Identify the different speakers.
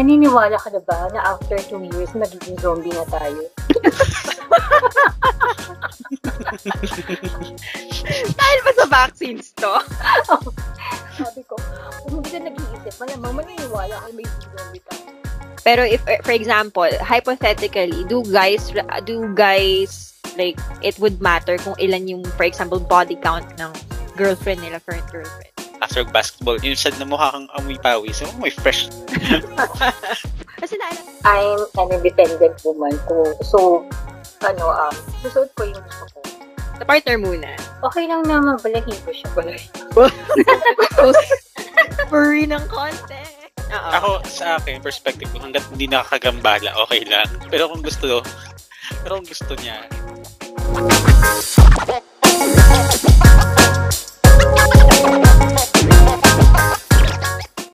Speaker 1: Naniniwala ka na ba na after two years, magiging zombie na tayo?
Speaker 2: Dahil ba sa vaccines to?
Speaker 1: Sabi ko, kung hindi ka nag-iisip, malamang maniniwala ka may zombie tayo.
Speaker 2: Pero if, eh, for example, hypothetically, do guys, do guys, like, it would matter kung ilan yung, for example, body count ng girlfriend nila, current girlfriend?
Speaker 3: After basketball, yung sad na mukha kang amoy pawis. So, may fresh.
Speaker 2: Kasi naalala,
Speaker 1: I'm an independent woman. Kung, so, ano, um, susuot ko yung gusto ko.
Speaker 2: sa partner muna.
Speaker 1: Okay lang naman, balahibo siya. Balahibo.
Speaker 2: Furry ng konti. Oo.
Speaker 3: Ako, sa akin, perspective ko, hanggat hindi nakakagambala, okay lang. Pero kung gusto, pero kung gusto niya,